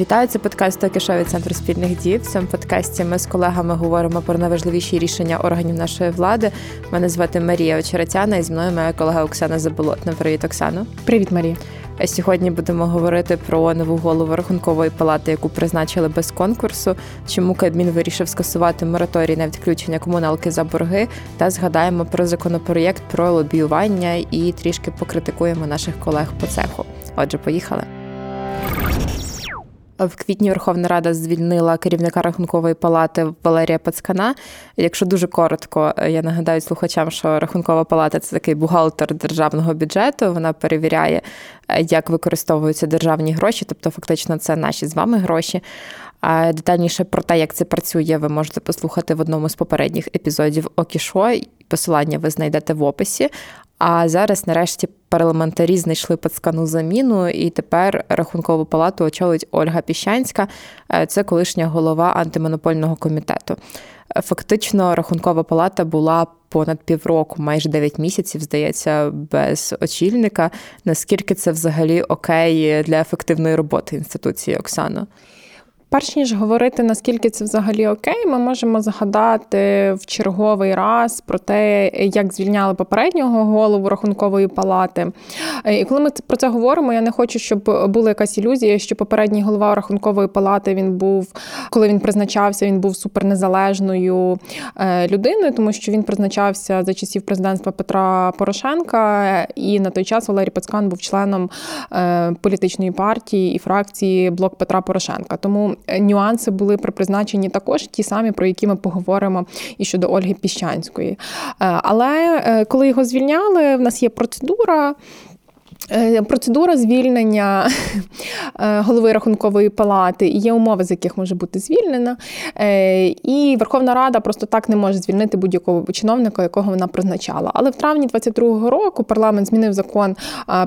Вітаю, це подкаст «Токі від центру спільних дій. В цьому подкасті ми з колегами говоримо про найважливіші рішення органів нашої влади. Мене звати Марія Очеретяна і зі мною моя колега Оксана Заболотна. Привіт, Оксано. Привіт, Марія. Сьогодні будемо говорити про нову голову рахункової палати, яку призначили без конкурсу. Чому Кабмін вирішив скасувати мораторій на відключення комуналки за борги, та згадаємо про законопроєкт про лобіювання і трішки покритикуємо наших колег по цеху. Отже, поїхали. В квітні Верховна Рада звільнила керівника рахункової палати Валерія Пацкана. Якщо дуже коротко, я нагадаю слухачам, що рахункова палата це такий бухгалтер державного бюджету. Вона перевіряє, як використовуються державні гроші, тобто, фактично, це наші з вами гроші. А детальніше про те, як це працює, ви можете послухати в одному з попередніх епізодів Окішо. Посилання ви знайдете в описі. А зараз, нарешті, парламентарі знайшли пацкану заміну, і тепер рахункову палату очолить Ольга Піщанська, е, це колишня голова антимонопольного комітету. Фактично, рахункова палата була понад півроку, майже 9 місяців, здається, без очільника. Наскільки це взагалі окей для ефективної роботи інституції Оксано? Перш ніж говорити, наскільки це взагалі окей, ми можемо згадати в черговий раз про те, як звільняли попереднього голову рахункової палати. І коли ми про це говоримо, я не хочу, щоб була якась ілюзія, що попередній голова рахункової палати він був, коли він призначався, він був супернезалежною е, людиною, тому що він призначався за часів президентства Петра Порошенка, і на той час Валерій Пацкан був членом е, політичної партії і фракції Блок Петра Порошенка. Тому нюанси були при призначенні також ті самі, про які ми поговоримо і щодо Ольги Піщанської. Е, але е, коли його звільняли, в нас є процедура. Е, процедура звільнення е, голови рахункової палати і є умови, з яких може бути звільнена. Е, і Верховна Рада просто так не може звільнити будь-якого чиновника, якого вона призначала. Але в травні 22-го року парламент змінив закон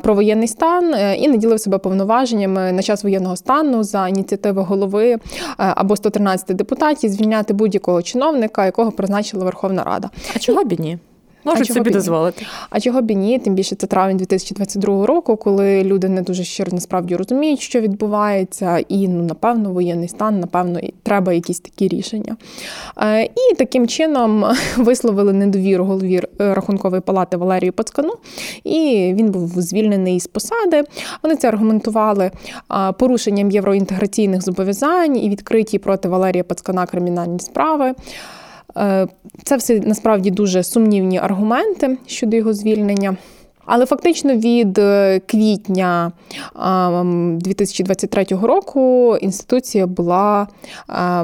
про воєнний стан і наділив себе повноваженнями на час воєнного стану за ініціативи голови або 113 депутатів звільняти будь-якого чиновника, якого призначила Верховна Рада. А чого б ні? Можуть собі дозволити. А чого б і ні? Тим більше це травень 2022 року, коли люди не дуже щиро насправді розуміють, що відбувається, і ну напевно воєнний стан, напевно, треба якісь такі рішення. Е, і таким чином висловили недовіру голові рахункової палати Валерію Пацкану, і він був звільнений з посади. Вони це аргументували порушенням євроінтеграційних зобов'язань і відкриті проти Валерія Пацкана кримінальні справи. Е, це все насправді дуже сумнівні аргументи щодо його звільнення. Але фактично від е, квітня 2023 року інституція була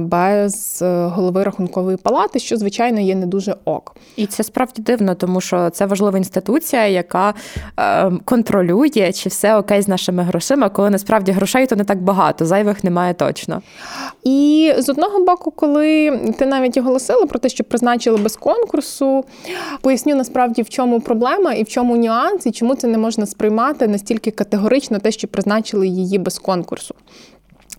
без е, голови рахункової палати, що звичайно є не дуже ок. І це справді дивно, тому що це важлива інституція, яка е, контролює, чи все окей з нашими грошима, коли насправді грошей то не так багато, зайвих немає точно. І з одного боку, коли ти навіть оголосила про те, що призначили без конкурсу, поясню насправді в чому проблема і в чому нюанс нюанс і чому це не можна сприймати настільки категорично, те, що призначили її без конкурсу.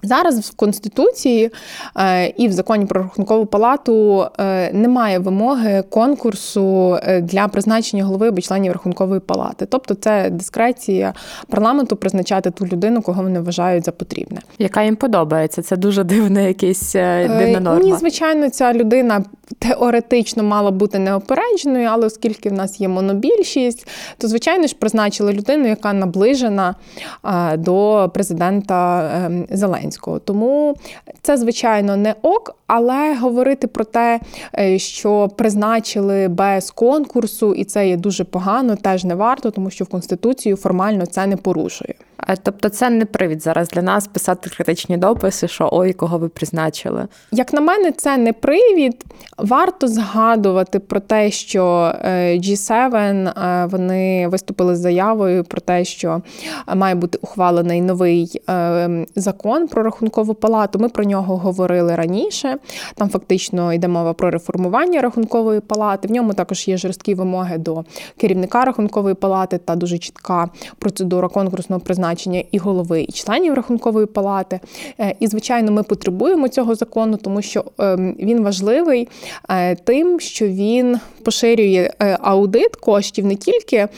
Зараз в Конституції е, і в законі про рахункову палату е, немає вимоги конкурсу е, для призначення голови або членів рахункової палати. Тобто це дискреція парламенту призначати ту людину, кого вони вважають за потрібне. Яка їм подобається? Це дуже дивна якась дивна норма. Ні, звичайно, ця людина теоретично мала бути неопередженою, але оскільки в нас є монобільшість, то звичайно ж призначили людину, яка наближена до президента ем, Зеленського. Зеленського. Тому це, звичайно, не ок, але говорити про те, е, що призначили без конкурсу, і це є дуже погано, теж не варто, тому що в Конституцію формально це не порушує. Тобто це не привід зараз для нас писати критичні дописи, що ой, кого ви призначили. Як на мене, це не привід. Варто згадувати про те, що е, G7 е, вони виступили з заявою про те, що має бути ухвалений новий е, закон про рахункову палату. Ми про нього говорили раніше. Там фактично йде мова про реформування рахункової палати. В ньому також є жорсткі вимоги до керівника рахункової палати та дуже чітка процедура конкурсного призначення призначення і голови, і членів рахункової палати. І, звичайно, ми потребуємо цього закону, тому що ем, він важливий тим, що він поширює аудит коштів не тільки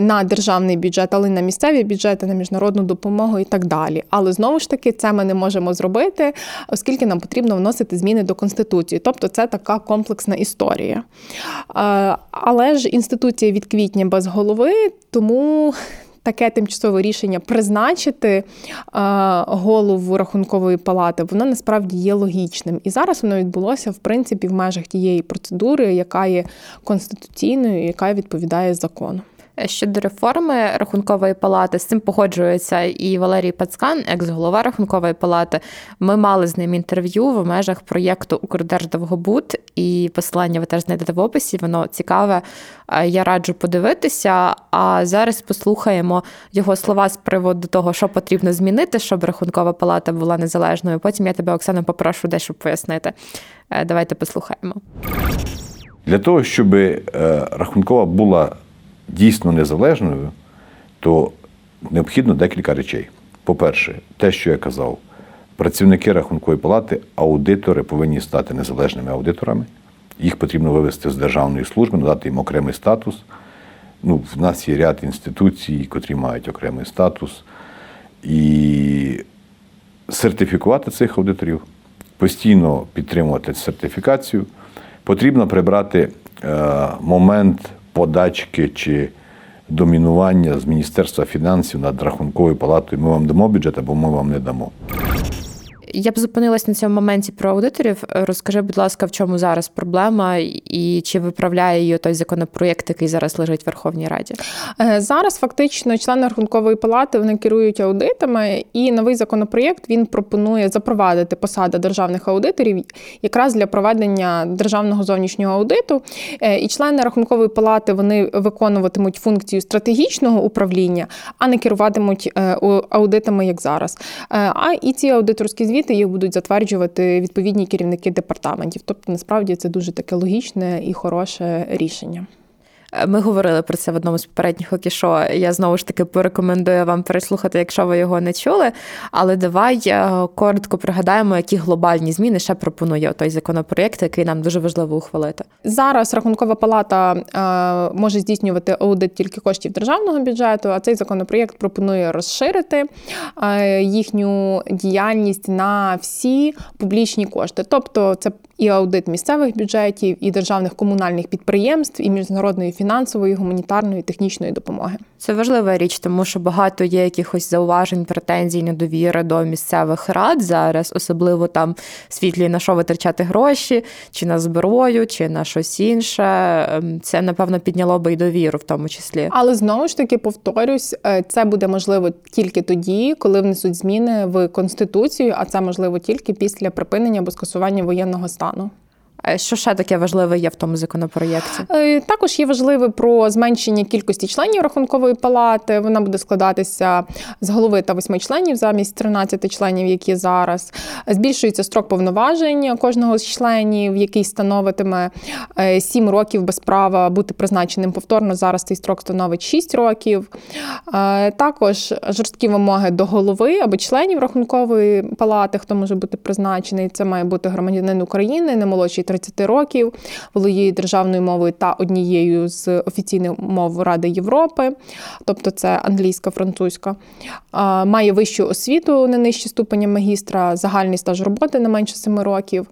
на державний бюджет, але й на місцеві бюджети, на міжнародну допомогу і так далі. Але знову ж таки, це ми не можемо зробити, оскільки нам потрібно вносити зміни до конституції. Тобто, це така комплексна історія. Але ж інституція від квітня без голови, тому. Таке тимчасове рішення призначити голову рахункової палати, воно насправді є логічним. І зараз воно відбулося в принципі в межах тієї процедури, яка є конституційною, яка відповідає закону. Щодо реформи рахункової палати, з цим погоджується і Валерій Пацкан, екс-голова рахункової палати. Ми мали з ним інтерв'ю в межах проєкту Укрдерждовгобуд, і посилання ви теж знайдете в описі. Воно цікаве. Я раджу подивитися. А зараз послухаємо його слова з приводу того, що потрібно змінити, щоб рахункова палата була незалежною. Потім я тебе, Оксана, попрошу дещо пояснити. Е, давайте послухаємо. Для того, щоб е, рахункова була дійсно незалежною, то необхідно декілька речей. По-перше, те, що я казав, працівники рахункової палати, аудитори повинні стати незалежними аудиторами. Їх потрібно вивести з державної служби, надати їм окремий статус. Ну, В нас є ряд інституцій, котрі мають окремий статус. І сертифікувати цих аудиторів, постійно підтримувати сертифікацію. Потрібно прибрати е, момент подачки чи домінування з Міністерства фінансів над рахунковою палатою. Ми вам дамо бюджет або ми вам не дамо. Я б зупинилась на цьому моменті про аудиторів. Розкажи, будь ласка, в чому зараз проблема, і чи виправляє її той законопроєкт, який зараз лежить в Верховній Раді? Е, зараз фактично члени рахункової палати вони керують аудитами, і новий законопроєкт він пропонує запровадити посади державних аудиторів якраз для проведення державного зовнішнього аудиту. Е, і члени рахункової палати вони виконуватимуть функцію стратегічного управління, а не керуватимуть е, аудитами як зараз. А і ці аудиторські звіти звіти їх будуть затверджувати відповідні керівники департаментів. Тобто, насправді це дуже таке логічне і хороше рішення. Ми говорили про це в одному з попередніх окішо. Я знову ж таки порекомендую вам переслухати, якщо ви його не чули. Але давай е, коротко пригадаємо, які глобальні зміни ще пропонує той законопроєкт, який нам дуже важливо ухвалити. Зараз рахункова палата е, може здійснювати аудит тільки коштів державного бюджету. А цей законопроєкт пропонує розширити е, їхню діяльність на всі публічні кошти. Тобто, це і аудит місцевих бюджетів, і державних комунальних підприємств, і міжнародної фінансової, гуманітарної технічної допомоги. Це важлива річ, тому що багато є якихось зауважень, претензій, недовіри до місцевих рад зараз, особливо там світлі на що витрачати гроші, чи на зброю, чи на щось інше. Ем, це напевно підняло би й довіру, в тому числі. Але знову ж таки повторюсь, е, це буде можливо тільки тоді, коли внесуть зміни в конституцію, а це можливо тільки після припинення або скасування воєнного стану. ano. Що ще таке важливе є в тому законопроєкті? Е, також є важливе про зменшення кількості членів рахункової палати. Вона буде складатися з голови та восьми членів замість 13 членів, які зараз. Збільшується строк повноважень кожного з членів, який становитиме 7 е, років без права бути призначеним повторно. Зараз цей строк становить 6 років. Е, також жорсткі вимоги до голови або членів рахункової палати, хто може бути призначений. Це має бути громадянин України, не молодший 30 років, володіє державною мовою та однією з офіційних мов Ради Європи, тобто це англійська, французька, має вищу освіту не нижче ступеня магістра, загальний стаж роботи не менше 7 років,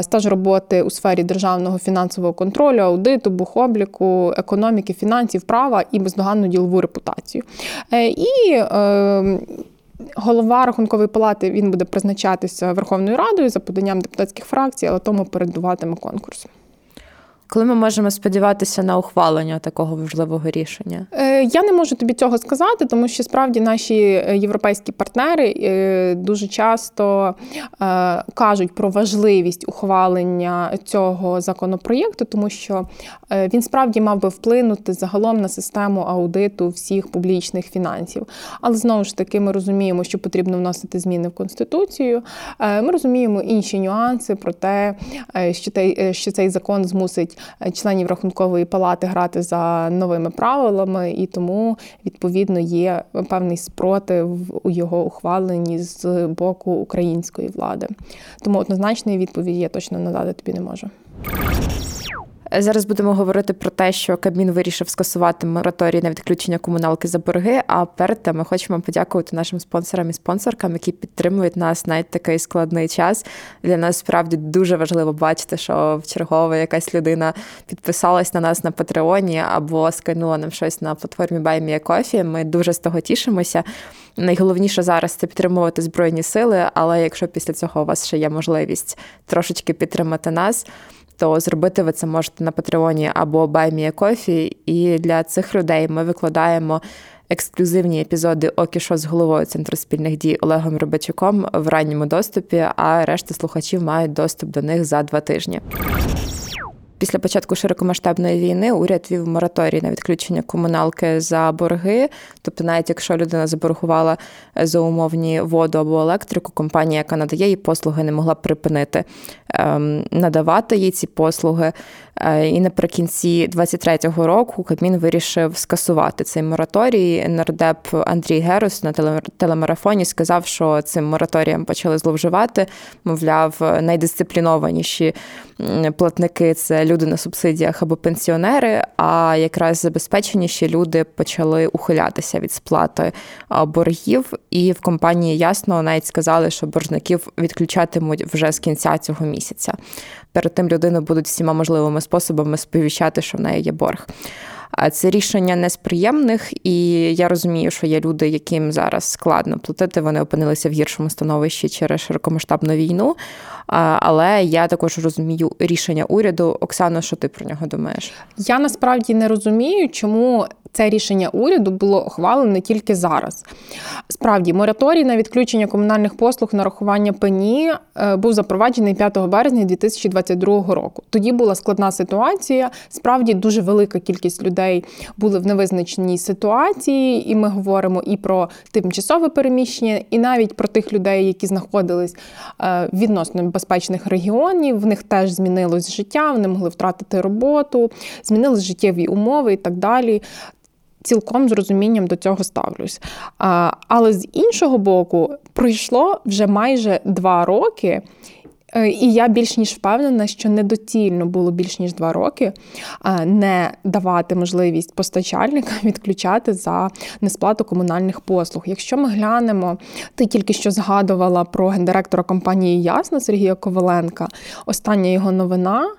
стаж роботи у сфері державного фінансового контролю, аудиту, бухобліку, економіки, фінансів, права і бездоганну ділову репутацію. Е, і е, Голова рахункової палати він буде призначатися Верховною Радою за поданням депутатських фракцій, але тому передуватиме конкурс. Коли ми можемо сподіватися на ухвалення такого важливого рішення? Е, я не можу тобі цього сказати, тому що справді наші е, європейські партнери е, дуже часто кажуть про важливість ухвалення цього законопроєкту, тому що він справді мав би вплинути загалом на систему аудиту всіх публічних фінансів. Але знову ж таки, ми розуміємо, що потрібно вносити зміни в конституцію. Ми розуміємо інші нюанси про те, що цей закон змусить членів рахункової палати грати за новими правилами, і тому відповідно є певний спротив у його ухваленні з боку української влади. Тому однозначної відповіді я точно надати тобі не можу. Зараз будемо говорити про те, що Кабмін вирішив скасувати мораторій на відключення комуналки за борги. А перед тим ми хочемо подякувати нашим спонсорам і спонсоркам, які підтримують нас навіть такий складний час. Для нас справді дуже важливо бачити, що в чергове якась людина підписалась на нас на Патреоні або скинула нам щось на платформі BuyMeACoffee. Ми дуже з того тішимося. Найголовніше зараз це підтримувати збройні сили. Але якщо після цього у вас ще є можливість трошечки підтримати нас то зробити ви це можете на Патреоні або BuyMeACoffee. І для цих людей ми викладаємо ексклюзивні епізоди Окішо з головою Центру спільних дій Олегом Рибачуком в ранньому доступі, а решта слухачів мають доступ до них за два тижні. Після початку широкомасштабної війни уряд вів мораторій на відключення комуналки за борги. Тобто, навіть якщо людина заборгувала за умовні воду або електрику, компанія, яка надає їй послуги, не могла припинити ем, надавати їй ці послуги. Е, і наприкінці 23-го року Кабмін вирішив скасувати цей мораторій. Нардеп Андрій Герус на телемарафоні сказав, що цим мораторієм почали зловживати. Мовляв, найдисциплінованіші платники це люди на субсидіях або пенсіонери. А якраз забезпеченіші люди почали ухилятися від сплати боргів. І в компанії ясно навіть сказали, що боржників відключатимуть вже з кінця цього місяця. Перед тим людину будуть всіма можливими способами сповіщати, що в неї є борг. Це рішення не з приємних, і я розумію, що є люди, яким зараз складно платити. Вони опинилися в гіршому становищі через широкомасштабну війну. Але я також розумію рішення уряду. Оксано, що ти про нього думаєш? Я насправді не розумію, чому це рішення уряду було ухвалене тільки зараз. Справді, мораторій на відключення комунальних послуг нарахування пені е, був запроваджений 5 березня 2022 року. Тоді була складна ситуація. Справді дуже велика кількість людей були в невизначеній ситуації, і ми говоримо і про тимчасове переміщення, і навіть про тих людей, які знаходились е, в відносно безпечних регіонів. В них теж змінилось життя, вони могли втратити роботу, змінились життєві умови і так далі цілком з розумінням до цього ставлюсь. А, Але з іншого боку, пройшло вже майже два роки. Е, і я більш ніж впевнена, що недоцільно було більш ніж два роки не давати можливість постачальникам відключати за несплату комунальних послуг. Якщо ми глянемо, ти тільки що згадувала про гендиректора компанії Ясна Сергія Коваленка. Остання його новина.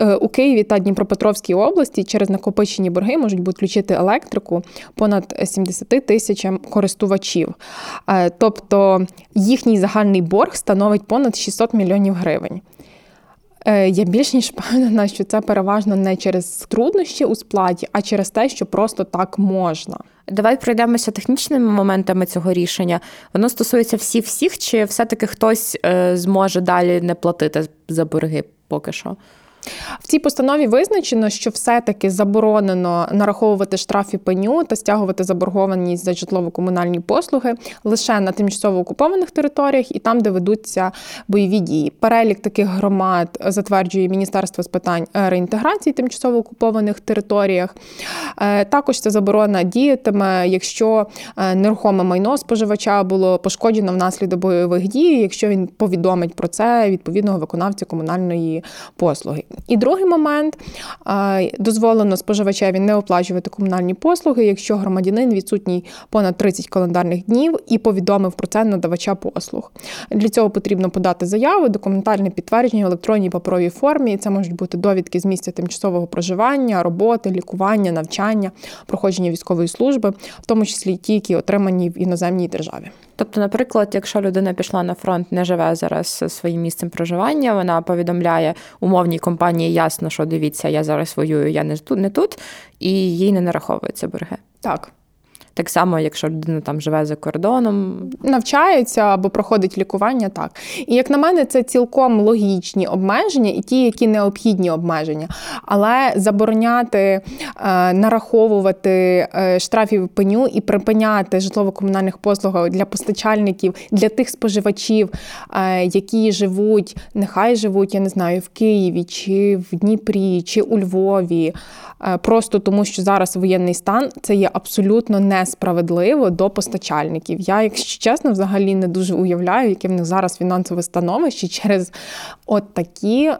Е, у Києві та Дніпропетровській області через накопичені борги можуть відключити електрику понад 70 тисячам користувачів. Е, тобто їхній загальний борг становить понад 600 мільйонів гривень. Е, я більш ніж впевнена, що це переважно не через труднощі у сплаті, а через те, що просто так можна. Давай пройдемося технічними моментами цього рішення. Воно стосується всіх всіх, чи все-таки хтось зможе далі не платити за борги поки що? В цій постанові визначено, що все-таки заборонено нараховувати штраф і пеню та стягувати заборгованість за житлово-комунальні послуги лише на тимчасово окупованих територіях і там, де ведуться бойові дії. Перелік таких громад затверджує Міністерство з питань реінтеграції тимчасово окупованих територіях. Е, також ця заборона діятиме, якщо е, нерухоме майно споживача було пошкоджено внаслідок бойових дій, якщо він повідомить про це відповідного виконавця комунальної послуги. І другий момент дозволено споживачеві не оплачувати комунальні послуги, якщо громадянин відсутній понад 30 календарних днів і повідомив про це надавача послуг. Для цього потрібно подати заяву, документальне підтвердження в електронній паперовій формі. Це можуть бути довідки з місця тимчасового проживання, роботи, лікування, навчання, проходження військової служби, в тому числі ті, які отримані в іноземній державі. Тобто, наприклад, якщо людина пішла на фронт, не живе зараз своїм місцем проживання, вона повідомляє умовній компанії ясно, що дивіться, я зараз воюю, я не тут, не тут, і їй не нараховуються борги. Так. Так само, якщо людина там живе за кордоном, навчається або проходить лікування, так. І як на мене, це цілком логічні обмеження і ті, які необхідні обмеження. Але забороняти, е, нараховувати е, штрафів пеню і припиняти житлово-комунальних послуг для постачальників, для тих споживачів, е, які живуть, нехай живуть, я не знаю, в Києві, чи в Дніпрі, чи у Львові. Просто тому, що зараз воєнний стан це є абсолютно несправедливо до постачальників. Я, якщо чесно, взагалі не дуже уявляю, яке в них зараз фінансове становище через от такі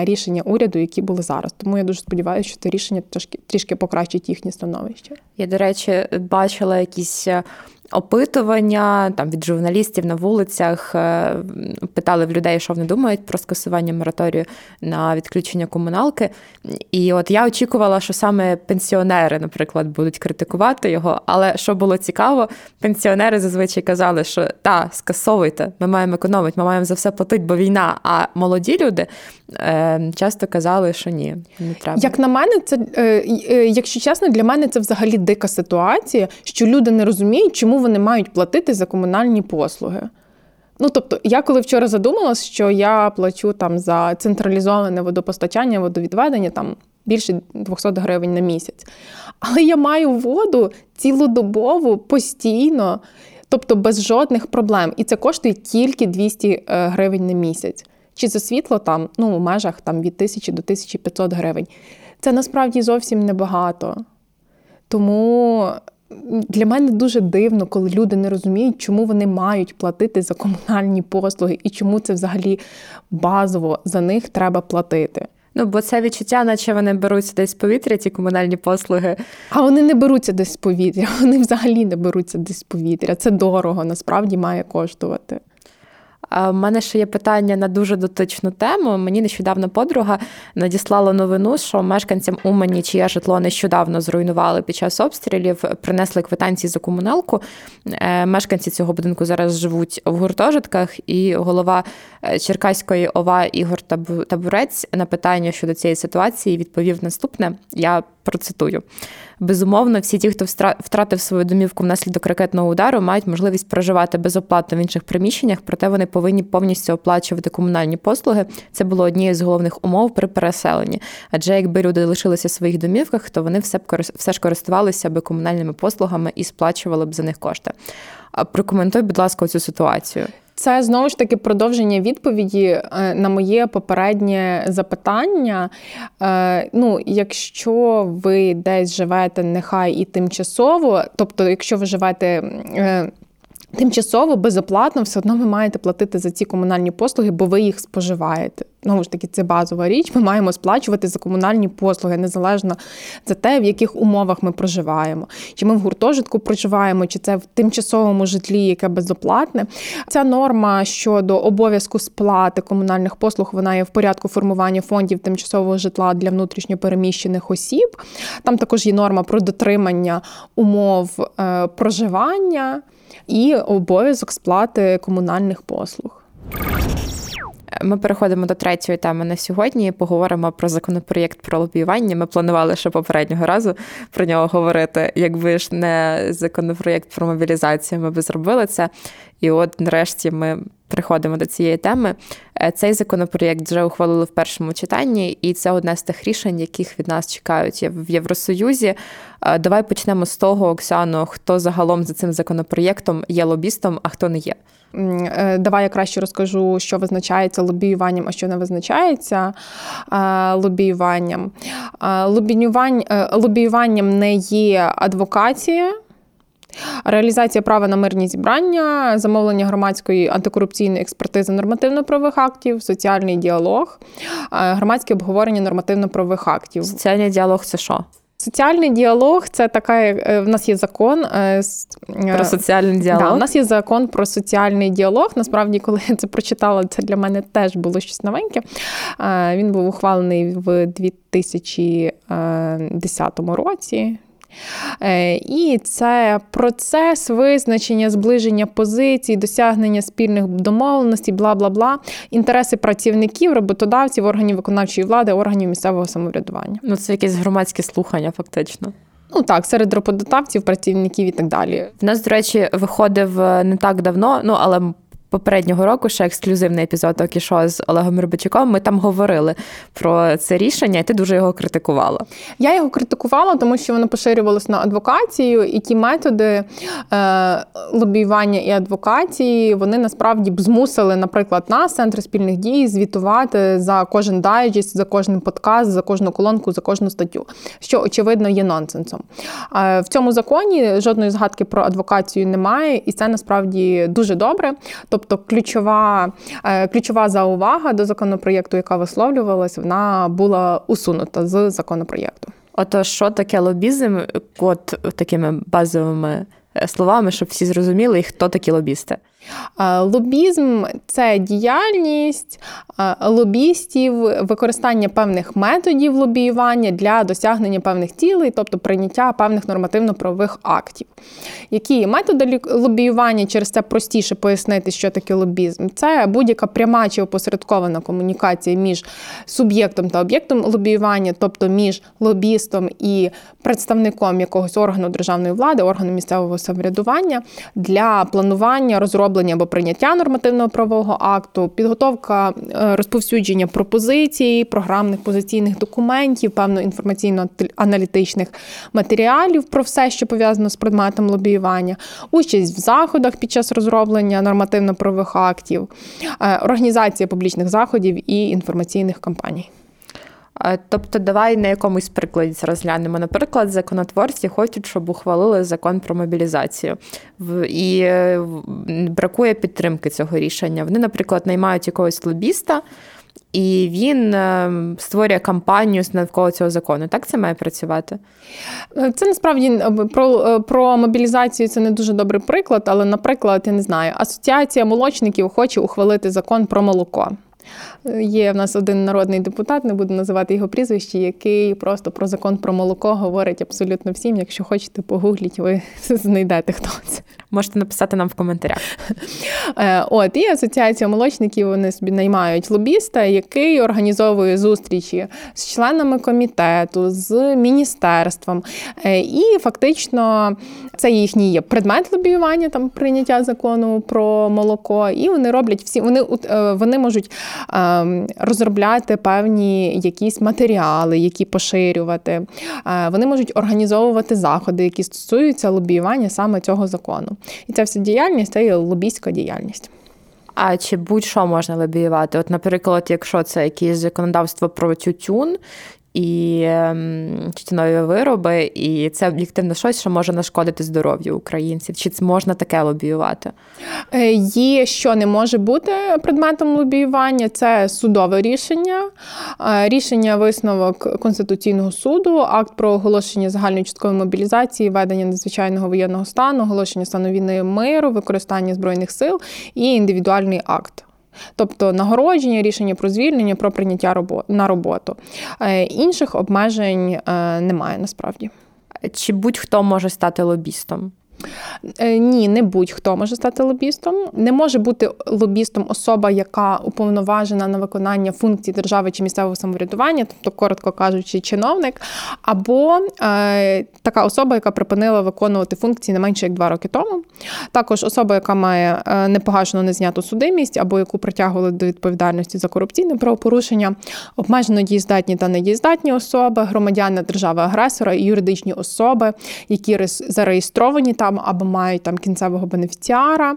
рішення уряду, які були зараз. Тому я дуже сподіваюся, що це рішення трішки трішки покращить їхнє становище. Я, до речі, бачила якісь опитування там від журналістів на вулицях, е, питали в людей, що вони думають про скасування мораторію на відключення комуналки. І от я очікувала, що саме пенсіонери, наприклад, будуть критикувати його. Але що було цікаво, пенсіонери зазвичай казали, що та, скасовуйте, ми маємо економити, ми маємо за все платити, бо війна. А молоді люди е, часто казали, що ні, не треба. Як на мене, це е, якщо чесно, для мене це взагалі дика ситуація, що люди не розуміють, чому вони мають платити за комунальні послуги. Ну, тобто, я коли вчора задумалась, що я плачу там за централізоване водопостачання, водовідведення там більше 200 гривень на місяць. Але я маю воду цілодобово, постійно, тобто без жодних проблем. І це коштує тільки 200 е, гривень на місяць. Чи за світло там ну, в межах там, від 1000 до 1500 гривень. Це насправді зовсім небагато. Тому для мене дуже дивно, коли люди не розуміють, чому вони мають платити за комунальні послуги і чому це взагалі базово за них треба платити. Ну, бо це відчуття, наче вони беруться десь з повітря, ці комунальні послуги. А вони не беруться десь з повітря, вони взагалі не беруться десь з повітря. Це дорого, насправді має коштувати. У мене ще є питання на дуже дотичну тему. Мені нещодавно подруга надіслала новину, що мешканцям Умані, чиє житло нещодавно зруйнували під час обстрілів, принесли квитанції за комуналку. Е, мешканці цього будинку зараз живуть в гуртожитках, і голова е, Черкаської ОВА Ігор Табурець на питання щодо цієї ситуації відповів наступне: я процитую. Безумовно, всі ті, хто втратив свою домівку внаслідок ракетного удару, мають можливість проживати безоплатно в інших приміщеннях, проте вони повинні повністю оплачувати комунальні послуги. Це було однією з головних умов при переселенні. Адже якби люди лишилися в своїх домівках, то вони все б все ж користувалися би комунальними послугами і сплачували б за них кошти. Прокоментуй, будь ласка, цю ситуацію. Це знову ж таки продовження відповіді е, на моє попереднє запитання. Е, ну, якщо ви десь живете, нехай і тимчасово, тобто, якщо ви живете. Тимчасово безоплатно все одно ви маєте платити за ці комунальні послуги, бо ви їх споживаєте знову ж таки, це базова річ. Ми маємо сплачувати за комунальні послуги, незалежно за те, в яких умовах ми проживаємо. Чи ми в гуртожитку проживаємо, чи це в тимчасовому житлі, яке безоплатне. Ця норма щодо обов'язку сплати комунальних послуг, вона є в порядку формування фондів тимчасового житла для внутрішньопереміщених осіб. Там також є норма про дотримання умов е, проживання і обов'язок сплати комунальних послуг. Ми переходимо до третьої теми на сьогодні. Поговоримо про законопроєкт про лобіювання. Ми планували ще попереднього разу про нього говорити. Якби ж не законопроєкт про мобілізацію, ми би зробили це. І от нарешті ми приходимо до цієї теми. Е, цей законопроєкт вже ухвалили в першому читанні, і це одне з тих рішень, яких від нас чекають в Євросоюзі. Е, давай почнемо з того, Оксано, хто загалом за цим законопроєктом є лобістом, а хто не є. Е, давай я краще розкажу, що визначається лобіюванням, а що не визначається лобіюванням. Лобіюванням не є адвокація. Реалізація права на мирні зібрання, замовлення громадської антикорупційної експертизи нормативно-правових актів, соціальний діалог, громадське обговорення нормативно-правових актів. Соціальний діалог це що? Соціальний діалог це така, е, в нас є закон е, е, про соціальний діалог. Да, У нас є закон про соціальний діалог. Насправді, коли я це прочитала, це для мене теж було щось новеньке. Він був ухвалений в 2010 році. Е, і це процес визначення, зближення позицій, досягнення спільних домовленостей, бла бла бла, інтереси працівників, роботодавців, органів виконавчої влади, органів місцевого самоврядування. Ну це якесь громадське слухання, фактично. Ну так, серед роботодавців, працівників і так далі. В нас, до речі, виходив е, не так давно, ну але попереднього року ще ексклюзивний епізод Окішо з Олегом Рибачуком. Ми там говорили про це рішення, і ти дуже його критикувала. Я його критикувала, тому що воно поширювалося на адвокацію, і ті методи е, лобіювання і адвокації вони насправді б змусили, наприклад, нас, центр спільних дій, звітувати за кожен дайджест, за кожен подкаст, за кожну колонку, за кожну статтю, що очевидно є нонсенсом. Е, в цьому законі жодної згадки про адвокацію немає, і це насправді дуже добре. Тобто Тобто ключова е, ключова заувага до законопроєкту, яка висловлювалась, вона була усунута з законопроєкту. Ото що таке лобізм, от такими базовими е, словами, щоб всі зрозуміли, і хто такі лобісти? Лобізм це діяльність лобістів, використання певних методів лобіювання для досягнення певних цілей, тобто прийняття певних нормативно-правових актів. Які методи лобіювання через це простіше пояснити, що таке лобізм? Це будь-яка пряма чи опосередкована комунікація між суб'єктом та об'єктом лобіювання, тобто між лобістом і представником якогось органу державної влади, органу місцевого самоврядування для планування розроблення розроблення або прийняття нормативного правового акту, підготовка е, розповсюдження пропозицій, програмних позиційних документів, певно інформаційно-аналітичних матеріалів про все, що пов'язано з предметом лобіювання, участь в заходах під час розроблення нормативно-правових актів, е, організація публічних заходів і інформаційних кампаній. Тобто, давай на якомусь прикладі розглянемо. Наприклад, законотворці хочуть, щоб ухвалили закон про мобілізацію, і е, бракує підтримки цього рішення. Вони, наприклад, наймають якогось лобіста, і він е, створює кампанію навколо цього закону. Так це має працювати? Е, це насправді про про мобілізацію це не дуже добрий приклад, але, наприклад, я не знаю, асоціація молочників хоче ухвалити закон про молоко. Є в нас один народний депутат, не буду називати його прізвище, який просто про закон про молоко говорить абсолютно всім. Якщо хочете, погугліть, ви знайдете хто це. Можете написати нам в коментарях. Е, от і асоціація молочників вони собі наймають лобіста, який організовує зустрічі з членами комітету, з міністерством. Е, і фактично це їхній є предмет лобіювання, там прийняття закону про молоко. І вони роблять всі, вони е, вони можуть розробляти певні якісь матеріали, які поширювати. Вони можуть організовувати заходи, які стосуються лобіювання саме цього закону. І ця вся діяльність це є лобійська діяльність. А чи будь-що можна лобіювати? От, наприклад, якщо це якесь законодавство про тютюн, і ем, тютюнові вироби, і це об'єктивно щось, що може нашкодити здоров'ю українців. Чи це можна таке лобіювати? Е, є, що не може бути предметом лобіювання, це судове рішення, е, рішення висновок Конституційного суду, акт про оголошення загальної часткової мобілізації, ведення надзвичайного воєнного стану, оголошення стану війни миру, використання збройних сил і індивідуальний акт. Тобто нагородження, рішення про звільнення, про прийняття на роботу. Е, інших обмежень е, немає насправді. Чи будь-хто може стати лобістом? Е, ні, не будь-хто може стати лобістом. Не може бути лобістом особа, яка уповноважена на виконання функцій держави чи місцевого самоврядування, тобто, коротко кажучи, чиновник, або е, така особа, яка припинила виконувати функції не менше як два роки тому. Також особа, яка має е, непогашену незняту судимість, або яку притягували до відповідальності за корупційне правопорушення, обмежено дієздатні та недієздатні особи, громадяни держави-агресора і юридичні особи, які зареєстровані там там або мають там кінцевого бенефіціара,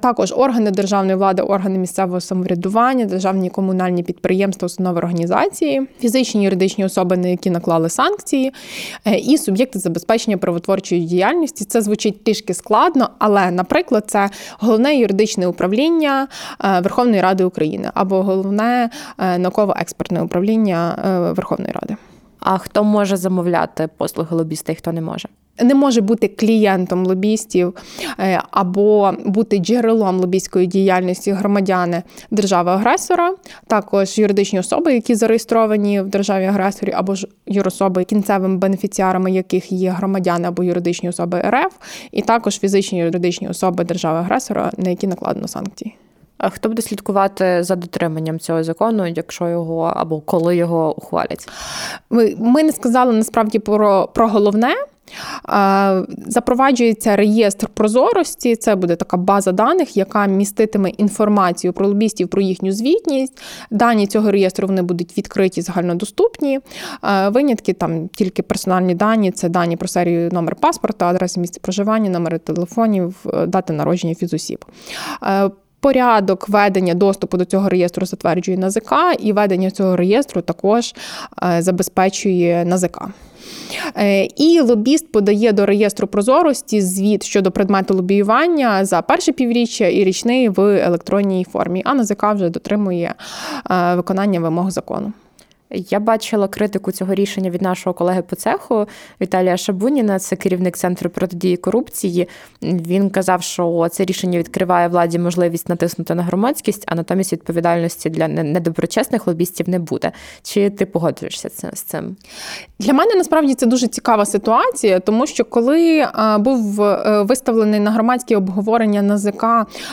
також органи державної влади, органи місцевого самоврядування, державні комунальні підприємства, установи організації, фізичні юридичні особи, на які наклали санкції, е, і суб'єкти забезпечення правотворчої діяльності. Це звучить трішки складно, але, наприклад, це головне юридичне управління е, Верховної Ради України або головне е, науково-експертне управління Верховної Ради. А хто може замовляти послуги лобіста і хто не може? Не може бути клієнтом лобістів е, або бути джерелом лобійської діяльності громадяни держави-агресора, також юридичні особи, які зареєстровані в державі-агресорі, або ж юрособи, кінцевими бенефіціарами яких є громадяни або юридичні особи РФ, і також фізичні юридичні особи держави-агресора, на які накладено санкції. А хто буде слідкувати за дотриманням цього закону, якщо його або коли його ухвалять? Ми ми не сказали насправді про, про головне. Запроваджується реєстр прозорості. Це буде така база даних, яка міститиме інформацію про лобістів, про їхню звітність. Дані цього реєстру вони будуть відкриті, загальнодоступні. Винятки там тільки персональні дані, це дані про серію номер паспорта, адреси місця проживання, номери телефонів, е, дати народження фізосіб. Е, порядок ведення доступу до цього реєстру затверджує НАЗК, і ведення цього реєстру також е, забезпечує НАЗК. І лобіст подає до реєстру прозорості звіт щодо предмету лобіювання за перше півріччя і річний в електронній формі. А НАЗК вже дотримує виконання вимог закону. Я бачила критику цього рішення від нашого колеги по цеху Віталія Шабуніна, це керівник центру протидії корупції. Він казав, що це рішення відкриває владі можливість натиснути на громадськість, а натомість відповідальності для недоброчесних лобістів не буде. Чи ти погоджуєшся з цим? Для мене насправді це дуже цікава ситуація, тому що коли був е, виставлений на громадське обговорення НАЗК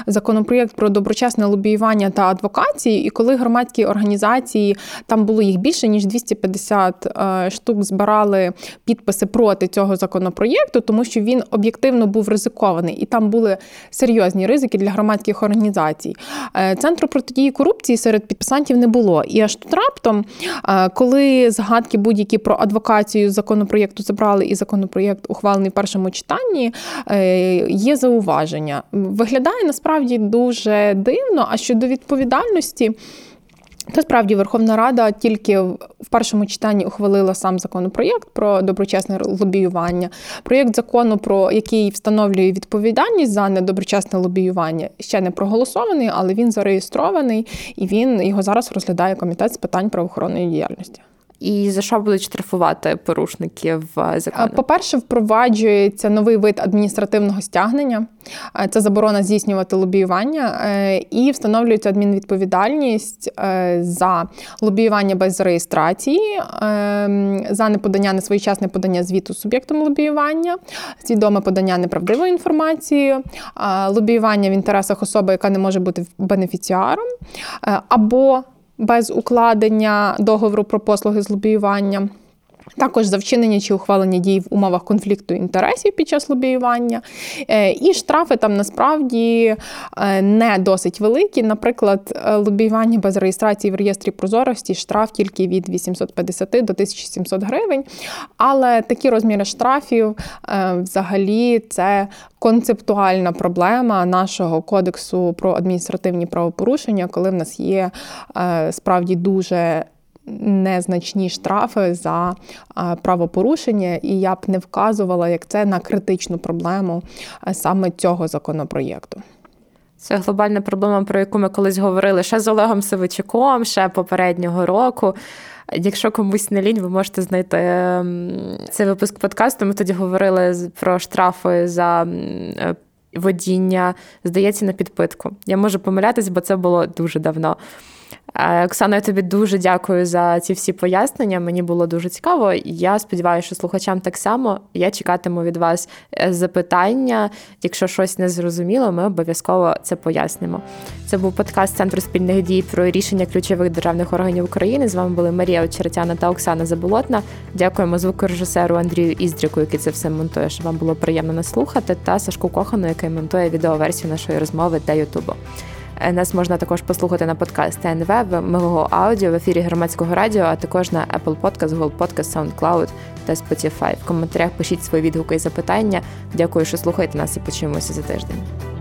законопроєкт про доброчесне лобіювання та адвокації, і коли громадські організації там було їх більше ніж 250 е, штук збирали підписи проти цього законопроєкту, тому що він об'єктивно був ризикований, і там були серйозні ризики для громадських організацій. Е, Центру протидії корупції серед підписантів не було. І аж тут раптом, е, коли згадки будь-які про адвокацію законопроєкту забрали, і законопроєкт ухвалений в першому читанні, є зауваження. Виглядає насправді дуже дивно. А щодо відповідальності. Та справді Верховна Рада тільки в першому читанні ухвалила сам законопроєкт про доброчесне лобіювання. Проєкт закону, про який встановлює відповідальність за недоброчесне лобіювання, ще не проголосований, але він зареєстрований і він його зараз розглядає комітет з питань правоохоронної діяльності. І за що будуть штрафувати порушників закону? По-перше, впроваджується новий вид адміністративного стягнення. Це заборона здійснювати лобіювання, е, і встановлюється адмінвідповідальність е, за лобіювання без реєстрації, е, за неподання несвоєчасне подання звіту суб'єктом лобіювання, свідоме подання неправдивої інформації, лобіювання в інтересах особи, яка не може бути бенефіціаром, або без укладення договору про послуги з лобіювання. Також за вчинення чи ухвалення дій в умовах конфлікту інтересів під час лобіювання. Е, і штрафи там насправді е, не досить великі. Наприклад, е, лобіювання без реєстрації в реєстрі прозорості штраф тільки від 850 до 1700 гривень. Але такі розміри штрафів взагалі це концептуальна проблема нашого кодексу про адміністративні правопорушення, коли в нас є справді дуже незначні штрафи за правопорушення, і я б не вказувала як це на критичну проблему саме цього законопроєкту. Це глобальна проблема, про яку ми колись говорили ще з Олегом Савичуком, ще попереднього року. Якщо комусь не лінь, ви можете знайти цей випуск подкасту. Ми тоді говорили про штрафи за е, водіння, здається, на підпитку. Я можу помилятись, бо це було дуже давно. Е, Оксана, я тобі дуже дякую за ці всі пояснення. Мені було дуже цікаво. Я сподіваюся, що слухачам так само я чекатиму від вас е, запитання. Якщо щось не зрозуміло, ми обов'язково це пояснимо. Це був подкаст Центру спільних дій про рішення ключових державних органів України. З вами були Марія Очеретяна та Оксана Заболотна. Дякуємо звукорежисеру Андрію Іздріку, який це все монтує. що Вам було приємно нас слухати, та Сашку Кохану, який монтує відеоверсію нашої розмови для Ютубу. Е, нас можна також послухати на подкаст ТНВ, в Мого Аудіо в ефірі громадського радіо, а також на Apple Podcast, Google Podcast, SoundCloud та Spotify. В коментарях пишіть свої відгуки і запитання. Дякую, що слухаєте нас і почуємося за тиждень.